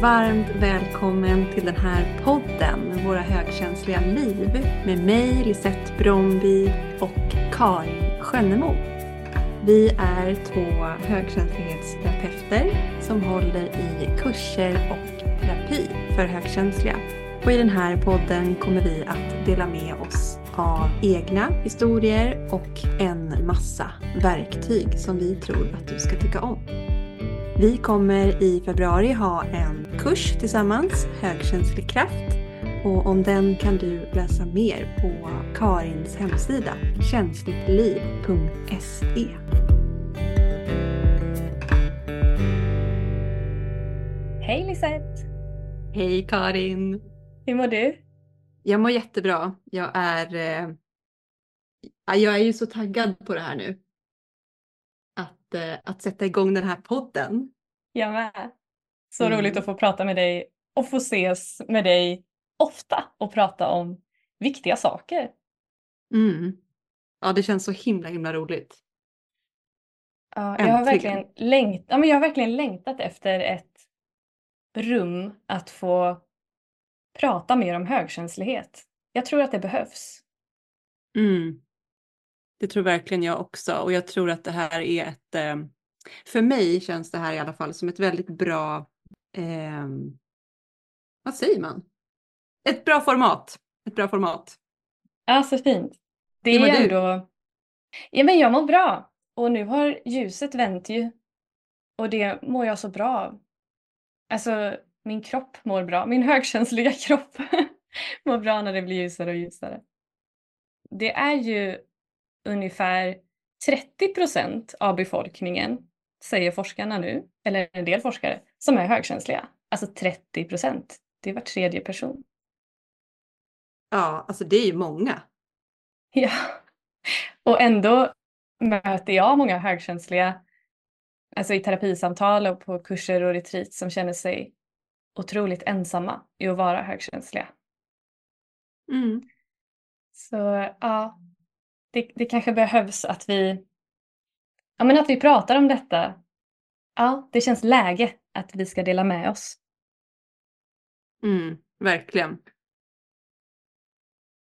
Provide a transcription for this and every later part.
varmt välkommen till den här podden Våra högkänsliga liv med mig Lisette Bromby och Karin Skönnemo. Vi är två högkänslighetsterapeuter som håller i kurser och terapi för högkänsliga. Och i den här podden kommer vi att dela med oss av egna historier och en massa verktyg som vi tror att du ska tycka om. Vi kommer i februari ha en kurs tillsammans, Högkänslig kraft. Och om den kan du läsa mer på Karins hemsida, känsligtliv.se. Hej Lisette! Hej Karin! Hur mår du? Jag mår jättebra. Jag är, eh, jag är ju så taggad på det här nu. Att, eh, att sätta igång den här podden. Jag med. Så Mm. roligt att få prata med dig och få ses med dig ofta och prata om viktiga saker. Mm. Ja, det känns så himla himla roligt. Ja, jag, har verkligen längt, ja, men jag har verkligen längtat efter ett rum att få prata mer om högkänslighet. Jag tror att det behövs. Mm. Det tror verkligen jag också och jag tror att det här är ett, eh, för mig känns det här i alla fall som ett väldigt bra, eh, vad säger man? Ett bra format. Ett bra format. Ja, så fint. Det Hur mår är du? ändå... Ja, men jag mår bra. Och nu har ljuset vänt ju. Och det mår jag så bra av. Alltså, min kropp mår bra. Min högkänsliga kropp mår bra när det blir ljusare och ljusare. Det är ju ungefär 30 procent av befolkningen, säger forskarna nu, eller en del forskare, som är högkänsliga. Alltså 30 procent. Det är var tredje person. Ja, alltså det är ju många. Ja. Och ändå möter jag många högkänsliga, alltså i terapisamtal och på kurser och retreat som känner sig otroligt ensamma i att vara högkänsliga. Mm. Så ja, det, det kanske behövs att vi, ja men att vi pratar om detta. Ja, det känns läge att vi ska dela med oss. Mm. Verkligen.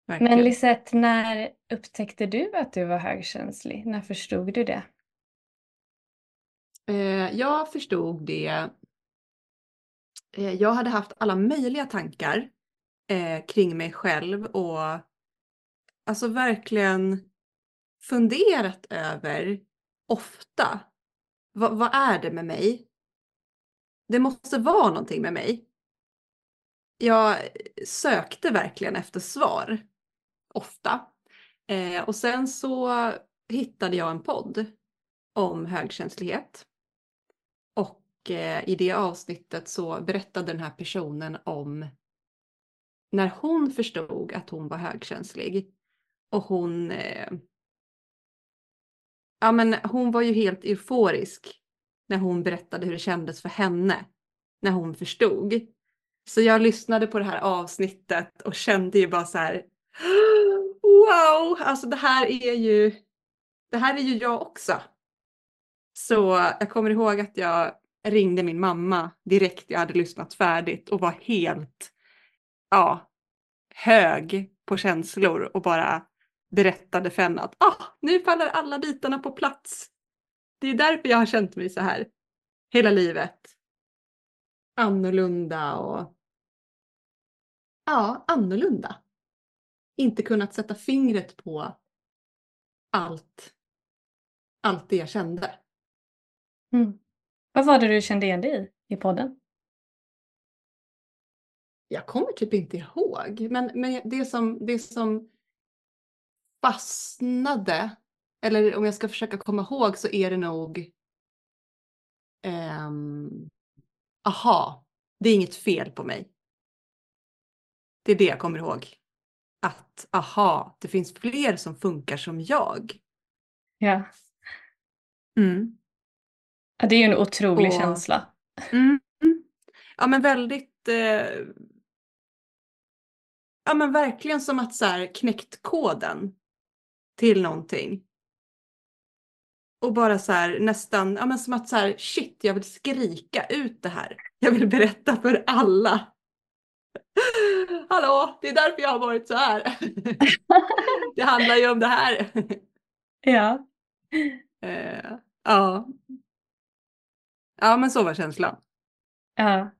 Verkligen. Men Lisette, när upptäckte du att du var högkänslig? När förstod du det? Eh, jag förstod det. Eh, jag hade haft alla möjliga tankar eh, kring mig själv och alltså verkligen funderat över ofta. Vad, vad är det med mig? Det måste vara någonting med mig. Jag sökte verkligen efter svar. Ofta. Eh, och sen så hittade jag en podd om högkänslighet. Och eh, i det avsnittet så berättade den här personen om när hon förstod att hon var högkänslig. Och hon, eh, ja men hon var ju helt euforisk när hon berättade hur det kändes för henne när hon förstod. Så jag lyssnade på det här avsnittet och kände ju bara så här wow, alltså det här är ju, det här är ju jag också. Så jag kommer ihåg att jag ringde min mamma direkt jag hade lyssnat färdigt och var helt, ja, hög på känslor och bara berättade för henne att ah, nu faller alla bitarna på plats. Det är därför jag har känt mig så här hela livet. Annorlunda och ja, annorlunda. Inte kunnat sätta fingret på allt, allt det jag kände. Mm. Vad var det du kände igen dig i, i podden? Jag kommer typ inte ihåg, men, men det, som, det som fastnade, eller om jag ska försöka komma ihåg så är det nog ehm, aha, det är inget fel på mig. Det är det jag kommer ihåg. Att aha, det finns fler som funkar som jag. Ja. Mm. Ja, Det är ju en otrolig Och- känsla. Mm. Ja men väldigt eh, Ja men verkligen som att så här knäckt koden till någonting. och bara så här nästan, ja men som att så här shit jag vill skrika ut det här. Jag vill berätta för alla. Hallå, det är därför jag har varit så här. det handlar ju om det här. Ja. Eh, ja. Ja men så var känslan. Ja.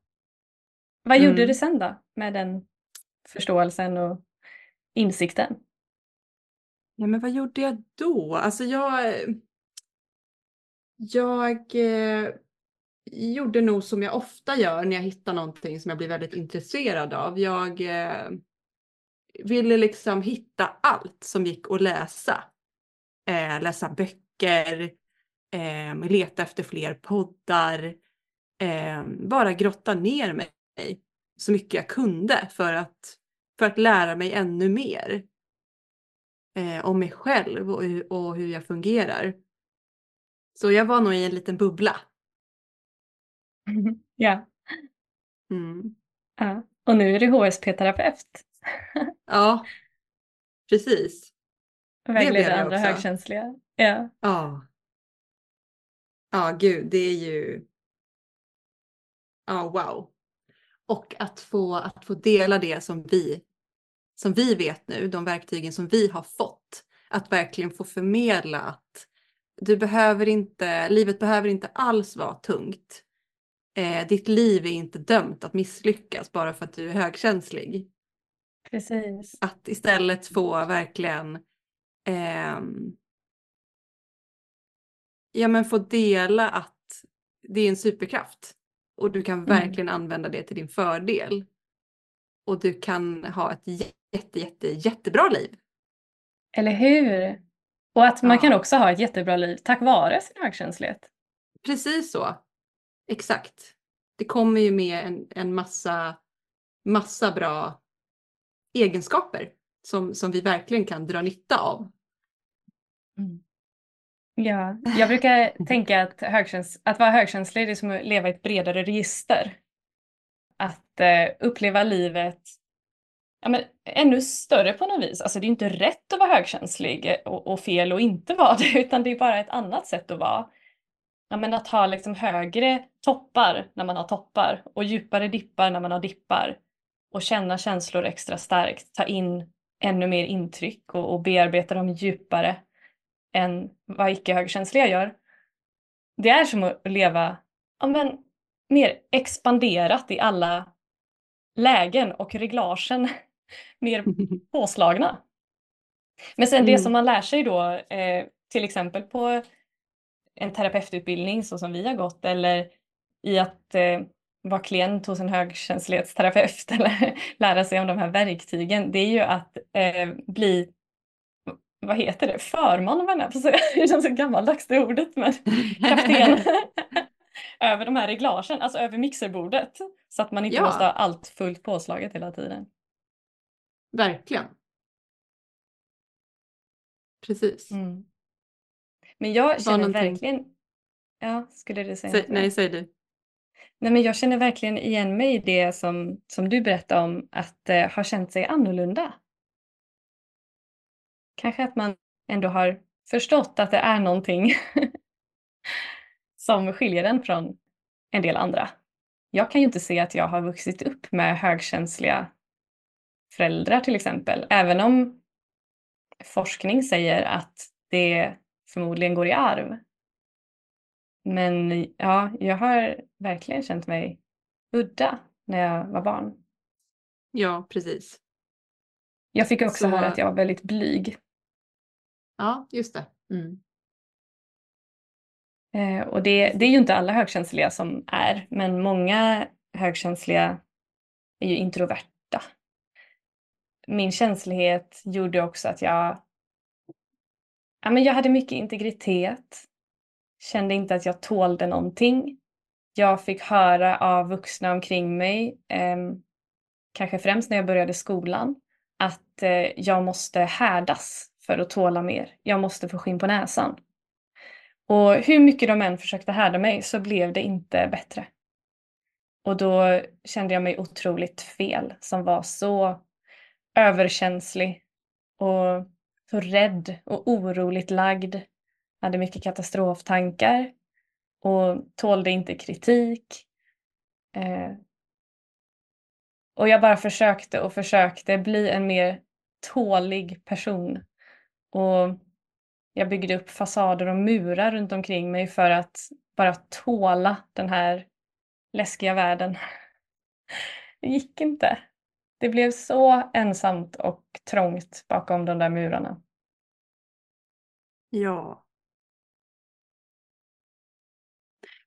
Vad gjorde Mm. du sen då med den förståelsen och insikten? Nej, men vad gjorde jag då? Alltså jag... Jag eh, gjorde nog som jag ofta gör när jag hittar någonting som jag blir väldigt intresserad av. Jag eh, ville liksom hitta allt som gick att läsa. Eh, läsa böcker, eh, leta efter fler poddar, eh, bara grotta ner mig så mycket jag kunde för att, för att lära mig ännu mer eh, om mig själv och, hur- och hur jag fungerar. Så jag var nog i en liten bubbla. ja. Mm. ja. Och nu är du HSP-terapeut. Ja, precis. Vägleder andra också. högkänsliga. Ja. Ja. Ja, gud, det är ju... Ja, wow. Och att få, att få dela det som vi, som vi vet nu, de verktygen som vi har fått. Att verkligen få förmedla att du behöver inte, livet behöver inte alls vara tungt. Eh, ditt liv är inte dömt att misslyckas bara för att du är högkänslig. Precis. Att istället få verkligen ehm, ja, men få dela att det är en superkraft och du kan verkligen använda det till din fördel. Och du kan ha ett jätte, jätte, jättebra liv. Eller hur? Och att man Ja. kan också ha ett jättebra liv tack vare sin högkänslighet. Precis så. Exakt. Det kommer ju med en, en massa, massa bra egenskaper som, som vi verkligen kan dra nytta av. Ja, jag brukar tänka att, högkäns- att vara högkänslig är som att leva i ett bredare register. Att eh, uppleva livet ja, men, ännu större på något vis. Alltså det är inte rätt att vara högkänslig och, och fel att inte vara det, utan det är bara ett annat sätt att vara. Ja, men att ha liksom högre toppar när man har toppar och djupare dippar när man har dippar. Och känna känslor extra starkt, ta in ännu mer intryck och, och bearbeta dem djupare än vad icke-högkänsliga gör. Det är som att leva ja, men, mer expanderat i alla lägen och reglagen mer påslagna. Men sen det Mm. som man lär sig då, eh, till exempel på en terapeututbildning så som vi har gått eller i att eh, vara klient hos en högkänslighetsterapeut eller lära sig om de här verktygen, det är ju att eh, bli vad heter det, förman var jag på säga. Det känns så gammaldags det ordet men kapten över de här reglagen, alltså över mixerbordet. Så att man inte Ja. måste ha allt fullt påslaget hela tiden. Verkligen. Precis. Mm. Men jag känner någonting- verkligen... Ja, skulle du säga Säg, nej, säg du. Nej, men jag känner verkligen igen mig i det som, som du berättade om, att eh, ha känt sig annorlunda. Kanske att man ändå har förstått att det är någonting som skiljer en från en del andra. Jag kan ju inte se att jag har vuxit upp med högkänsliga föräldrar till exempel, även om forskning säger att det förmodligen går i arv. Men ja, jag har verkligen känt mig udda när jag var barn. Ja, precis. Jag fick också Så- höra att jag var väldigt blyg. Ja, just det. Mm. Eh, och det, det är ju inte alla högkänsliga som är, men många högkänsliga är ju introverta. Min känslighet gjorde också att jag, ja, men jag hade mycket integritet. Kände inte att jag tålde någonting. Jag fick höra av vuxna omkring mig, eh, kanske främst när jag började skolan, att eh, jag måste härdas för att tåla mer. Jag måste få skinn på näsan. Och hur mycket de än försökte härda mig så blev det inte bättre. Och då kände jag mig otroligt fel som var så överkänslig och så rädd och oroligt lagd. hade mycket katastroftankar och tålde inte kritik. Eh, och jag bara försökte och försökte bli en mer tålig person. Och jag byggde upp fasader och murar runt omkring mig för att bara tåla den här läskiga världen. Det gick inte. Det blev så ensamt och trångt bakom de där murarna. Ja.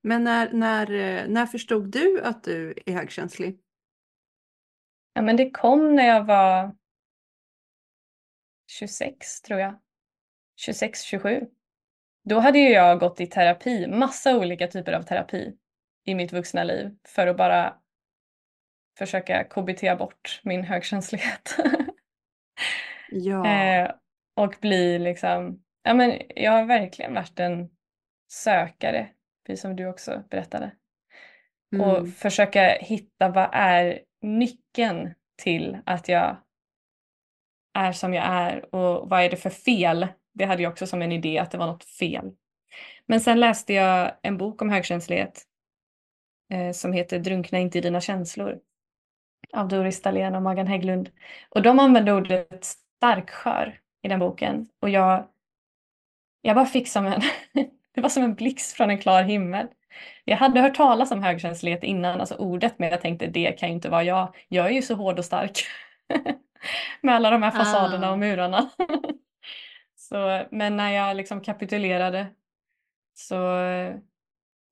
Men när, när, eh, när förstod du att du är högkänslig? Ja, men det kom när jag var 26 tror jag. 26, 27. Då hade ju jag gått i terapi, massa olika typer av terapi i mitt vuxna liv för att bara försöka KBT bort min högkänslighet. Ja. eh, och bli liksom, ja men jag har verkligen varit en sökare, precis som du också berättade. Och Mm. försöka hitta vad är nyckeln till att jag är som jag är och vad är det för fel? Det hade jag också som en idé att det var något fel. Men sen läste jag en bok om högkänslighet eh, som heter Drunkna inte i dina känslor av Doris Dahlén och Magan Hägglund. Och de använde ordet starkskör i den boken och jag, jag bara fick som en, det var som en blixt från en klar himmel. Jag hade hört talas om högkänslighet innan, alltså ordet, men jag tänkte det kan ju inte vara jag. Jag är ju så hård och stark. Med alla de här fasaderna Ah. och murarna. så, men när jag liksom kapitulerade så,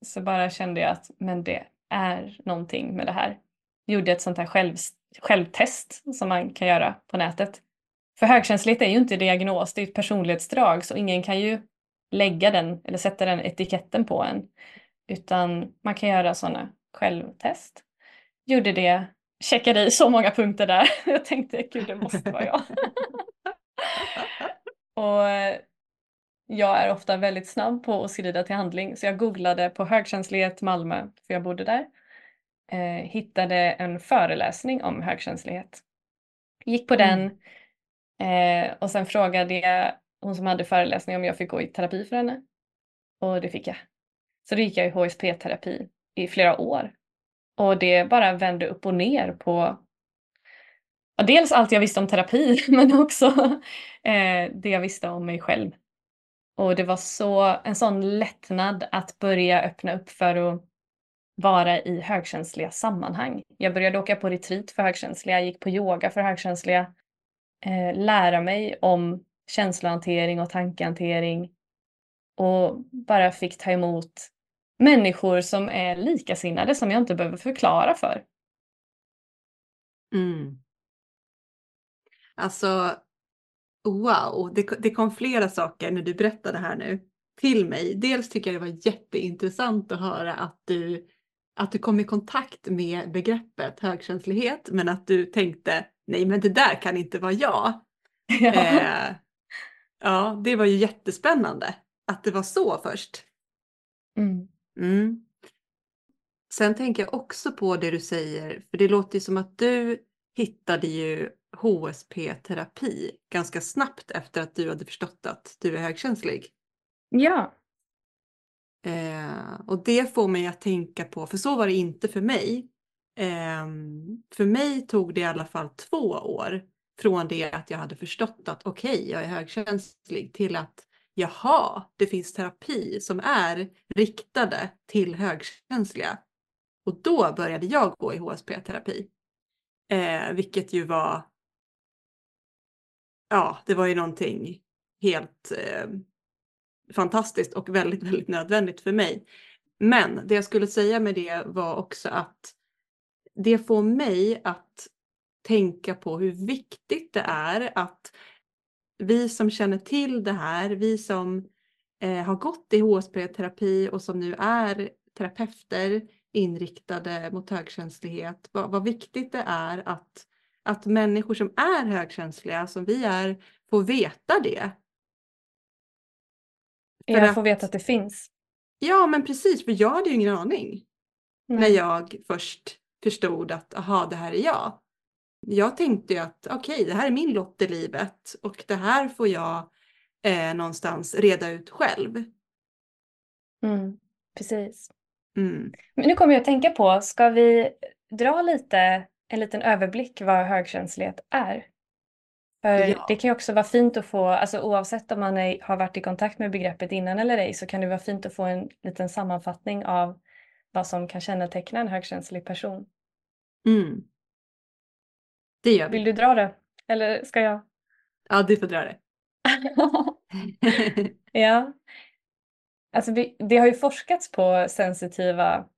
så bara kände jag att men det är någonting med det här. Gjorde ett sånt här själv, självtest som man kan göra på nätet. För högkänslighet är ju inte diagnos, det är ett personlighetsdrag så ingen kan ju lägga den eller sätta den etiketten på en. Utan man kan göra sådana självtest. Gjorde det, checkade i så många punkter där. Jag tänkte gud det måste vara jag. och eh, jag är ofta väldigt snabb på att skrida till handling så jag googlade på högkänslighet Malmö, för jag bodde där. Eh, hittade en föreläsning om högkänslighet. Gick på Mm. den eh, och sen frågade jag hon som hade föreläsningen om jag fick gå i terapi för henne. Och det fick jag. Så då gick jag i HSP-terapi i flera år. Och det bara vände upp och ner på dels allt jag visste om terapi men också eh, det jag visste om mig själv. Och det var så, en sån lättnad att börja öppna upp för att vara i högkänsliga sammanhang. Jag började åka på retreat för högkänsliga, gick på yoga för högkänsliga, eh, lära mig om känslohantering och tankehantering och bara fick ta emot människor som är likasinnade som jag inte behöver förklara för. Mm. Alltså, wow, det, det kom flera saker när du berättade här nu till mig. Dels tycker jag det var jätteintressant att höra att du, att du kom i kontakt med begreppet högkänslighet men att du tänkte nej men det där kan inte vara jag. Ja. Eh, ja, det var ju jättespännande att det var så först. Mm. Mm. Sen tänker jag också på det du säger, för det låter ju som att du hittade ju HSP-terapi ganska snabbt efter att du hade förstått att du är högkänslig. ja. Eh, och det får mig att tänka på, för så var det inte för mig. Eh, för mig tog det i alla fall två år från det att jag hade förstått att okej, jag är högkänslig till att jaha, det finns terapi som är riktade till högkänsliga. Och då började jag gå i HSP-terapi. Eh, vilket ju var, ja, det var ju någonting helt eh, fantastiskt och väldigt, väldigt nödvändigt för mig. Men det jag skulle säga med det var också att det får mig att tänka på hur viktigt det är att vi som känner till det här, vi som eh, har gått i HSP-terapi och som nu är terapeuter inriktade mot högkänslighet, vad, vad viktigt det är att, att människor som är högkänsliga, som vi är, får veta det. För Jag att- får veta att det finns. Ja, men precis, för jag hade ju ingen aning när Nej. jag först förstod att aha, det här är jag. Jag tänkte ju att okej, det här är min lott i livet och det här får jag eh, någonstans reda ut själv. Mm, precis. Mm. Men nu kommer jag att tänka på, ska vi dra lite, en liten överblick vad högkänslighet är? För Ja. det kan ju också vara fint att få, alltså oavsett om man är, har varit i kontakt med begreppet innan eller ej, så kan det vara fint att få en liten sammanfattning av vad som kan känneteckna en högkänslig person. Mm. Det gör vi. Vill du dra det? Eller ska jag? Ja, du får dra det. ja. Alltså det har ju forskats på sensitiva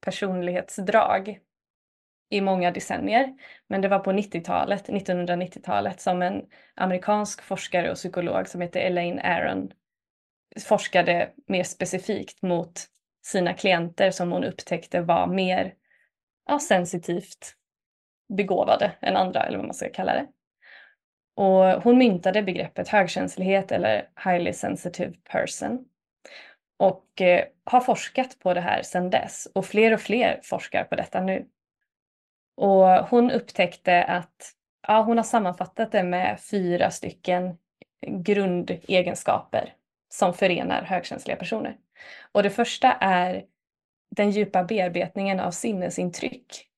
personlighetsdrag i många decennier. Men det var på 90-talet, 1990-talet som en amerikansk forskare och psykolog som heter Elaine Aron forskade mer specifikt mot sina klienter som hon upptäckte var mer ja, sensitivt begåvade än andra, eller vad man ska kalla det. Och hon myntade begreppet högkänslighet eller highly sensitive person och eh, har forskat på det här sedan dess och fler och fler forskar på detta nu. Och hon upptäckte att ja, hon har sammanfattat det med fyra stycken grundegenskaper som förenar högkänsliga personer. Och det första är den djupa bearbetningen av sinnesintryck.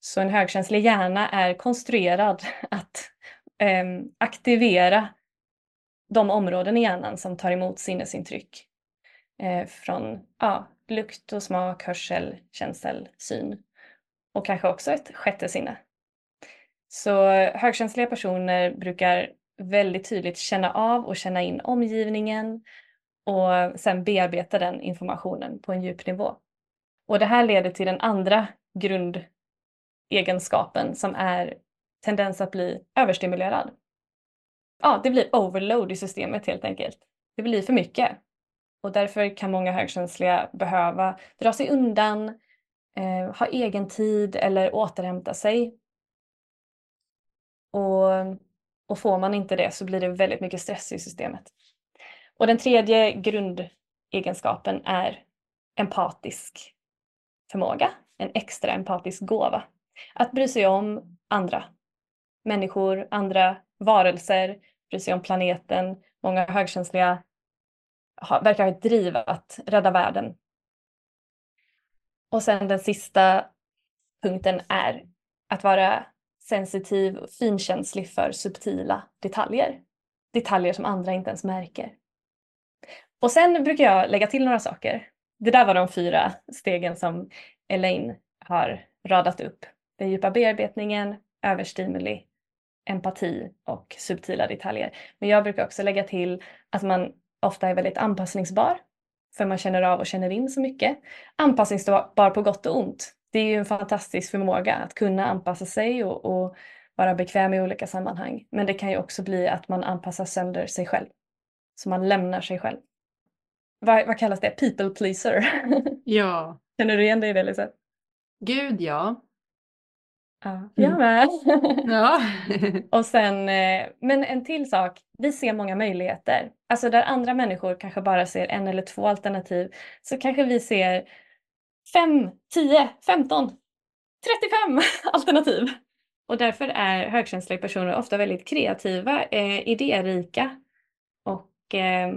Så en högkänslig hjärna är konstruerad att eh, aktivera de områden i hjärnan som tar emot sinnesintryck eh, från ja, lukt och smak, hörsel, känsel, syn och kanske också ett sjätte sinne. Så högkänsliga personer brukar väldigt tydligt känna av och känna in omgivningen och sen bearbeta den informationen på en djup nivå. Och det här leder till den andra grundegenskapen som är tendens att bli överstimulerad. Ja, det blir overload i systemet helt enkelt. Det blir för mycket. Och därför kan många högkänsliga behöva dra sig undan, eh, ha egen tid eller återhämta sig. Och, och får man inte det så blir det väldigt mycket stress i systemet. Och den tredje grundegenskapen är empatisk förmåga, en extra empatisk gåva. Att bry sig om andra människor, andra varelser, bry sig om planeten. Många högkänsliga verkar ha ett driv att rädda världen. Och sen den sista punkten är att vara sensitiv och finkänslig för subtila detaljer. Detaljer som andra inte ens märker. Och sen brukar jag lägga till några saker. Det där var de fyra stegen som Elaine har radat upp. Den djupa bearbetningen, överstimuli, empati och subtila detaljer. Men jag brukar också lägga till att man ofta är väldigt anpassningsbar för man känner av och känner in så mycket. Anpassningsbar på gott och ont. Det är ju en fantastisk förmåga att kunna anpassa sig och, och vara bekväm i olika sammanhang. Men det kan ju också bli att man anpassar sönder sig själv. Så man lämnar sig själv. Vad, vad kallas det? People pleaser. Ja. Känner du igen dig i det Lisa? Gud ja. Ja, jag med. Ja. Och sen, eh, men en till sak, vi ser många möjligheter. Alltså där andra människor kanske bara ser en eller två alternativ så kanske vi ser fem, tio, femton, trettiofem alternativ. Och därför är högkänsliga personer ofta väldigt kreativa, eh, idérika och eh,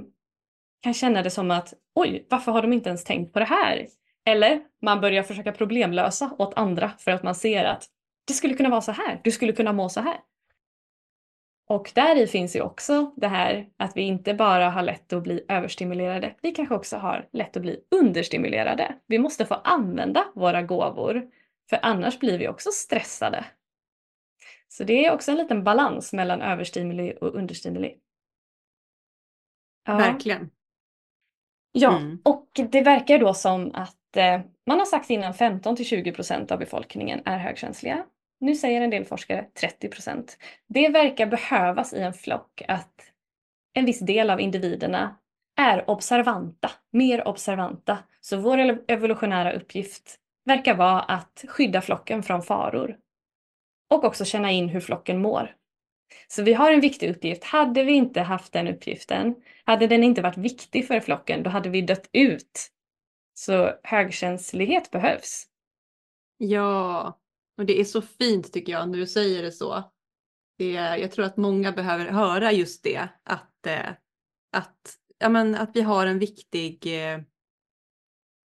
kan känna det som att oj, varför har de inte ens tänkt på det här? Eller man börjar försöka problemlösa åt andra för att man ser att det skulle kunna vara så här, du skulle kunna må så här. Och där i finns ju också det här att vi inte bara har lätt att bli överstimulerade, vi kanske också har lätt att bli understimulerade. Vi måste få använda våra gåvor, för annars blir vi också stressade. Så det är också en liten balans mellan överstimuli och understimuli. Ja. Verkligen. Ja, Mm. och det verkar då som att eh, man har sagt innan 15 till 20 procent av befolkningen är högkänsliga. Nu säger en del forskare 30 procent. Det verkar behövas i en flock att en viss del av individerna är observanta, mer observanta. Så vår evolutionära uppgift verkar vara att skydda flocken från faror. Och också känna in hur flocken mår. Så vi har en viktig uppgift. Hade vi inte haft den uppgiften, hade den inte varit viktig för flocken, då hade vi dött ut. Så högkänslighet behövs. Ja, och det är så fint tycker jag när du säger det så. Det jag tror att många behöver höra just det, att eh, att, ja, men, att vi har en viktig... Eh,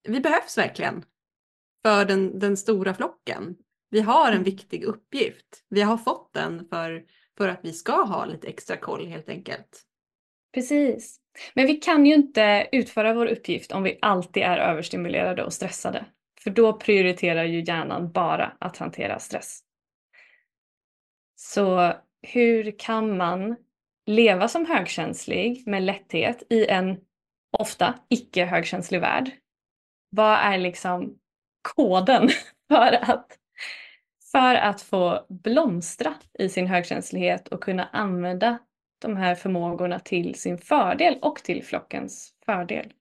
vi behövs verkligen för den, den stora flocken. Vi har en Mm. viktig uppgift. Vi har fått den för, för att vi ska ha lite extra koll helt enkelt. Precis. Men vi kan ju inte utföra vår uppgift om vi alltid är överstimulerade och stressade. För då prioriterar ju hjärnan bara att hantera stress. Så hur kan man leva som högkänslig med lätthet i en ofta icke högkänslig värld? Vad är liksom koden för att, för att få blomstra i sin högkänslighet och kunna använda de här förmågorna till sin fördel och till flockens fördel?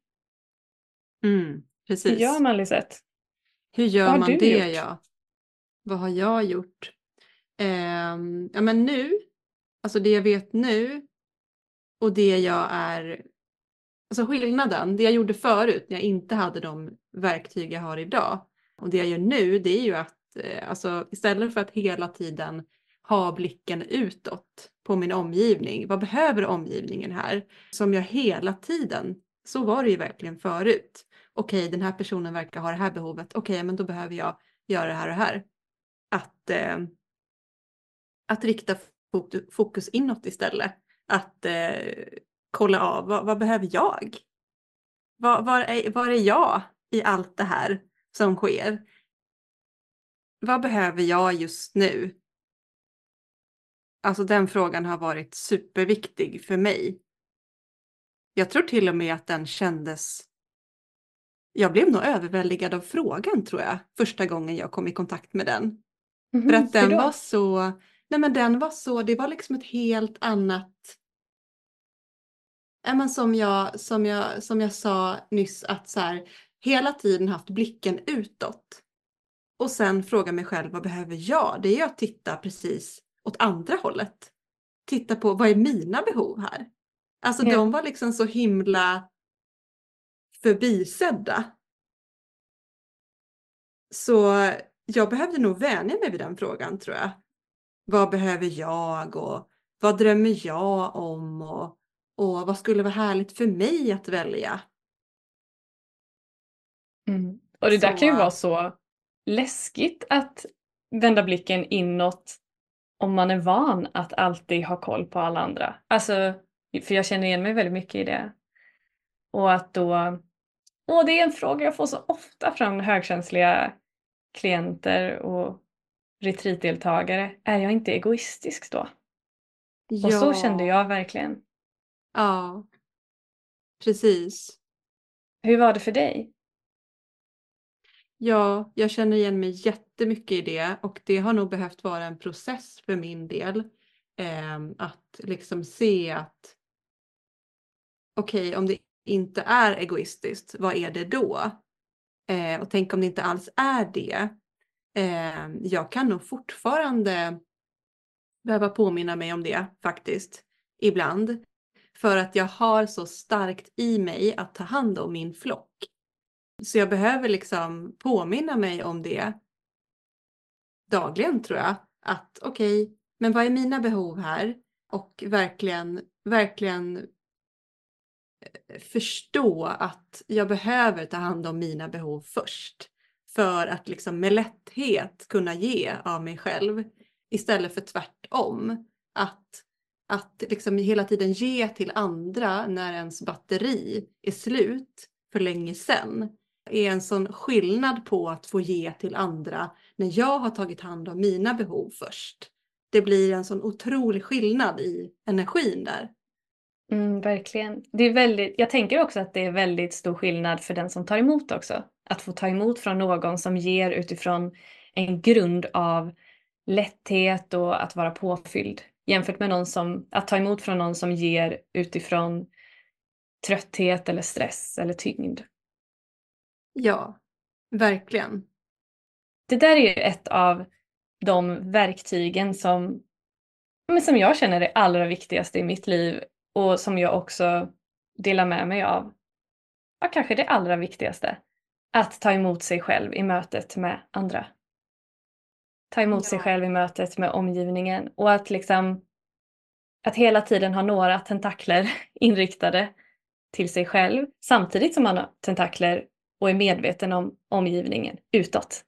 Mm, Hur precis. gör man Lisette? Hur gör man det gjort? ja? Vad har jag gjort? Ehm, ja men nu, alltså det jag vet nu och det jag är, alltså skillnaden, det jag gjorde förut när jag inte hade de verktyg jag har idag och det jag gör nu det är ju att eh, alltså istället för att hela tiden ha blicken utåt på min omgivning, vad behöver omgivningen här? Som jag hela tiden, så var det ju verkligen förut. Okej, den här personen verkar ha det här behovet, okej men då behöver jag göra det här och här. Att, eh, att rikta fokus inåt istället. Att eh, kolla av, vad, vad behöver jag? Var, var, är, var är jag i allt det här som sker? Vad behöver jag just nu? Alltså den frågan har varit superviktig för mig. Jag tror till och med att den kändes... Jag blev nog överväldigad av frågan tror jag, första gången jag kom i kontakt med den. För Mhm, att den var så, nej men den var så, det var liksom ett helt annat, men som jag, som jag, som jag sa nyss att så här, hela tiden haft blicken utåt. Och sen fråga mig själv, vad behöver jag? Det är ju att titta precis åt andra hållet. Titta på, vad är mina behov här? Alltså Ja. de var liksom så himla förbisedda. Så jag behövde nog vänja mig vid den frågan tror jag. Vad behöver jag och vad drömmer jag om och, och vad skulle vara härligt för mig att välja? Mm. Och det där kan ju vara så läskigt att vända blicken inåt om man är van att alltid ha koll på alla andra. Alltså, för jag känner igen mig väldigt mycket i det. Och att då, och det är en fråga jag får så ofta från högkänsliga klienter och retreatdeltagare. Är jag inte egoistisk då? Och så kände jag verkligen. Ja, precis. Hur var det för dig? Ja, jag känner igen mig jättemycket i det och det har nog behövt vara en process för min del. Ehm, att liksom se att okej, om det inte är egoistiskt, vad är det då? Eh, och tänk om det inte alls är det. Eh, jag kan nog fortfarande behöva påminna mig om det faktiskt, ibland. För att jag har så starkt i mig att ta hand om min flock. Så jag behöver liksom påminna mig om det dagligen tror jag. Att okej, men vad är mina behov här? Och verkligen, verkligen förstå att jag behöver ta hand om mina behov först. För att liksom med lätthet kunna ge av mig själv. Istället för tvärtom. Att, att liksom hela tiden ge till andra när ens batteri är slut för länge sedan. Är en sån skillnad på att få ge till andra när jag har tagit hand om mina behov först. Det blir en sån otrolig skillnad i energin där. Mm, verkligen. Det är väldigt, jag tänker också att det är väldigt stor skillnad för den som tar emot också. Att få ta emot från någon som ger utifrån en grund av lätthet och att vara påfylld. Jämfört med någon som, att ta emot från någon som ger utifrån trötthet eller stress eller tyngd. Ja, verkligen. Det där är ju ett av de verktygen som, men som jag känner är allra viktigaste i mitt liv och som jag också delar med mig av. Ja, kanske det allra viktigaste. Att ta emot sig själv i mötet med andra. Ta emot sig Ja. själv i mötet med omgivningen och att liksom att hela tiden ha några tentakler inriktade till sig själv samtidigt som man har tentakler och är medveten om omgivningen utåt.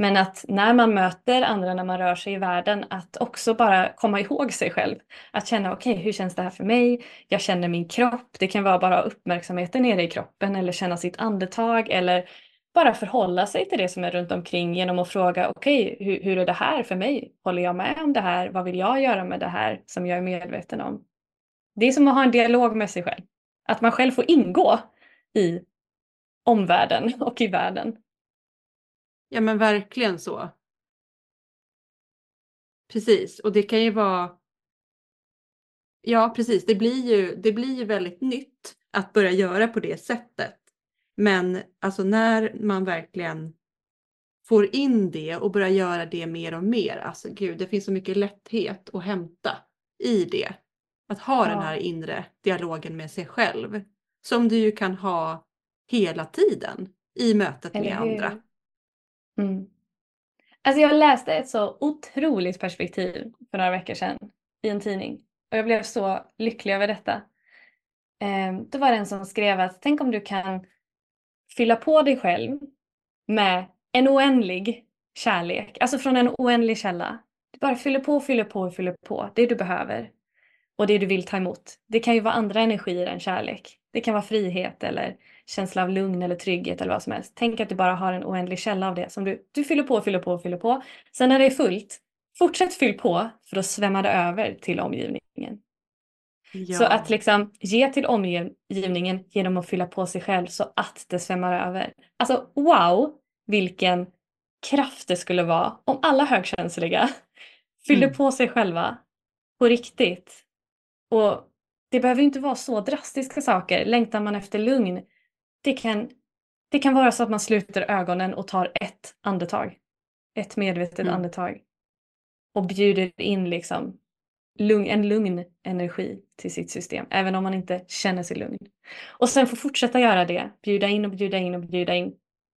Men att när man möter andra, när man rör sig i världen, att också bara komma ihåg sig själv. Att känna, okej, okay, hur känns det här för mig? Jag känner min kropp. Det kan vara bara uppmärksamheten nere i kroppen eller känna sitt andetag eller bara förhålla sig till det som är runt omkring genom att fråga, okej, okay, hur, hur är det här för mig? Håller jag med om det här? Vad vill jag göra med det här som jag är medveten om? Det är som att ha en dialog med sig själv. Att man själv får ingå i omvärlden och i världen. Ja men verkligen så. Precis, och det kan ju vara Ja precis, det blir ju, det blir ju väldigt nytt att börja göra på det sättet. Men alltså när man verkligen får in det och börjar göra det mer och mer, alltså gud, det finns så mycket lätthet att hämta i det. Att ha ja. den här inre dialogen med sig själv. Som du ju kan ha hela tiden i mötet Eller med hur? andra. Mm. Alltså jag läste ett så otroligt perspektiv för några veckor sedan i en tidning och jag blev så lycklig över detta. Ehm, då var det en som skrev att tänk om du kan fylla på dig själv med en oändlig kärlek, alltså från en oändlig källa. Du bara fyller på, fyller på fyller på det du behöver och det du vill ta emot. Det kan ju vara andra energier än kärlek. Det kan vara frihet eller känsla av lugn eller trygghet eller vad som helst. Tänk att du bara har en oändlig källa av det som du, du fyller på, fyller på, fyller på. Sen när det är fullt, fortsätt fyll på för då svämmar det över till omgivningen. Ja. Så att liksom ge till omgivningen genom att fylla på sig själv så att det svämmar över. Alltså wow vilken kraft det skulle vara om alla högkänsliga fyllde mm. på sig själva på riktigt. Och det behöver inte vara så drastiska saker. Längtar man efter lugn, det kan, det kan vara så att man sluter ögonen och tar ett andetag. Ett medvetet mm. andetag. Och bjuder in liksom lugn, en lugn energi till sitt system, även om man inte känner sig lugn. Och sen få fortsätta göra det, bjuda in och bjuda in och bjuda in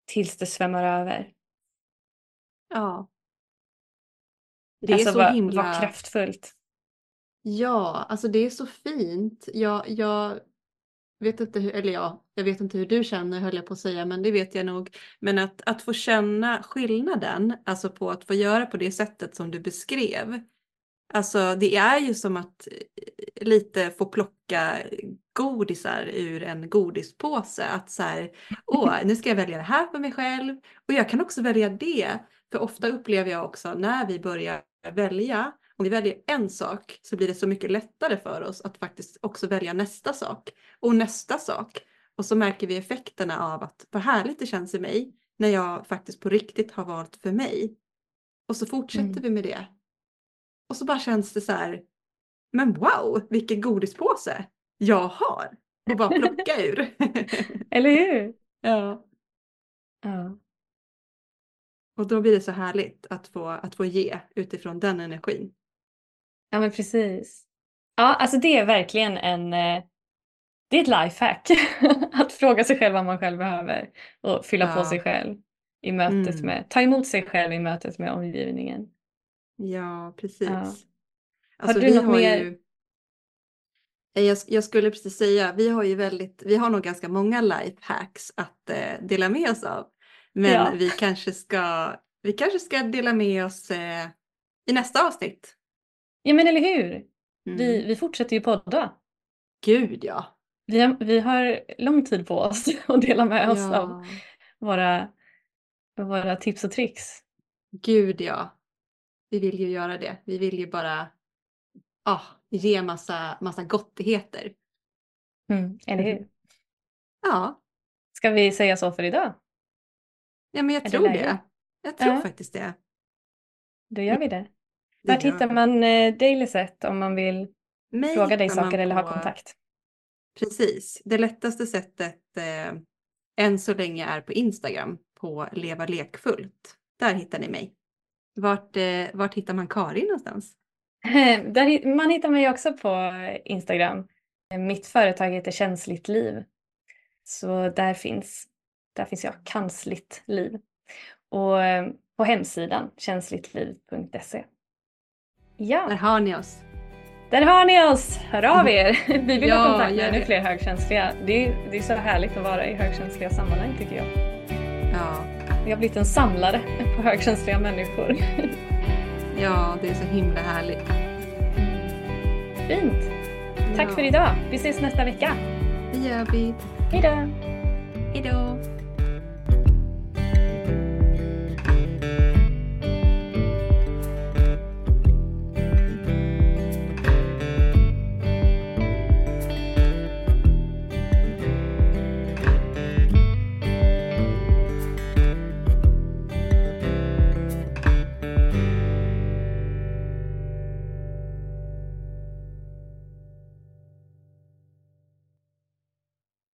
tills det svämmar över. Ja. Det alltså är så var, himla... Var kraftfullt. Ja, alltså det är så fint. Jag, jag vet inte hur, eller ja, jag vet inte hur du känner höll jag på att säga, men det vet jag nog. Men att, att få känna skillnaden, alltså på att få göra på det sättet som du beskrev. Alltså det är ju som att eh, lite få plocka godisar ur en godispåse. Att så här, åh, nu ska jag välja det här för mig själv och jag kan också välja det. För ofta upplever jag också när vi börjar välja om vi väljer en sak så blir det så mycket lättare för oss att faktiskt också välja nästa sak och nästa sak. Och så märker vi effekterna av att vad härligt det känns i mig när jag faktiskt på riktigt har valt för mig. Och så fortsätter mm. vi med det. Och så bara känns det så här, men wow, vilken godispåse jag har och bara plocka ur. Eller hur? Ja. Ja. Och då blir det så härligt att få, att få ge utifrån den energin. Ja men precis. Ja alltså det är verkligen en eh, det är ett lifehack att fråga sig själv vad man själv behöver och fylla ja. på sig själv i mötet mm. med, ta emot sig själv i mötet med omgivningen. Ja precis. Ja. Alltså, har du något mer? Ju, jag, jag, skulle precis säga, vi har ju väldigt, vi har nog ganska många lifehacks att eh, dela med oss av. Men ja. vi, kanske ska, vi kanske ska dela med oss eh, i nästa avsnitt. Ja men eller hur. Mm. Vi, vi fortsätter ju podda. Gud ja. Vi har, vi har lång tid på oss att dela med oss ja. av våra, våra tips och tricks. Gud ja. Vi vill ju göra det. Vi vill ju bara oh, ge massa, massa gottigheter. Mm, eller hur? Ja. Ska vi säga så för idag? Ja men jag är tror det. det. Jag tror ja. faktiskt det. Då gör vi det. Vart hittar man eh, Dailyset om man vill Mig fråga dig saker eller ha kontakt? Precis. Det lättaste sättet eh, än så länge är på Instagram på Leva lekfullt. Där hittar ni mig. Vart, eh, vart hittar man Karin någonstans? Där, man hittar mig också på Instagram. Mitt företag heter Känsligt liv. Så där finns, där finns jag, Kansligt liv. Och eh, på hemsidan känsligtliv.se. Ja. Där har ni oss. Där har ni oss! Hör av er! Vi vill Ja, ha kontakt med ännu fler högkänsliga. Det är, det är så härligt att vara i högkänsliga sammanhang tycker jag. Ja, Vi har blivit en samlare på högkänsliga människor. ja det är så himla härligt. Fint! Tack Ja, för idag! Vi ses nästa vecka. Det gör vi. Hejdå! Hejdå!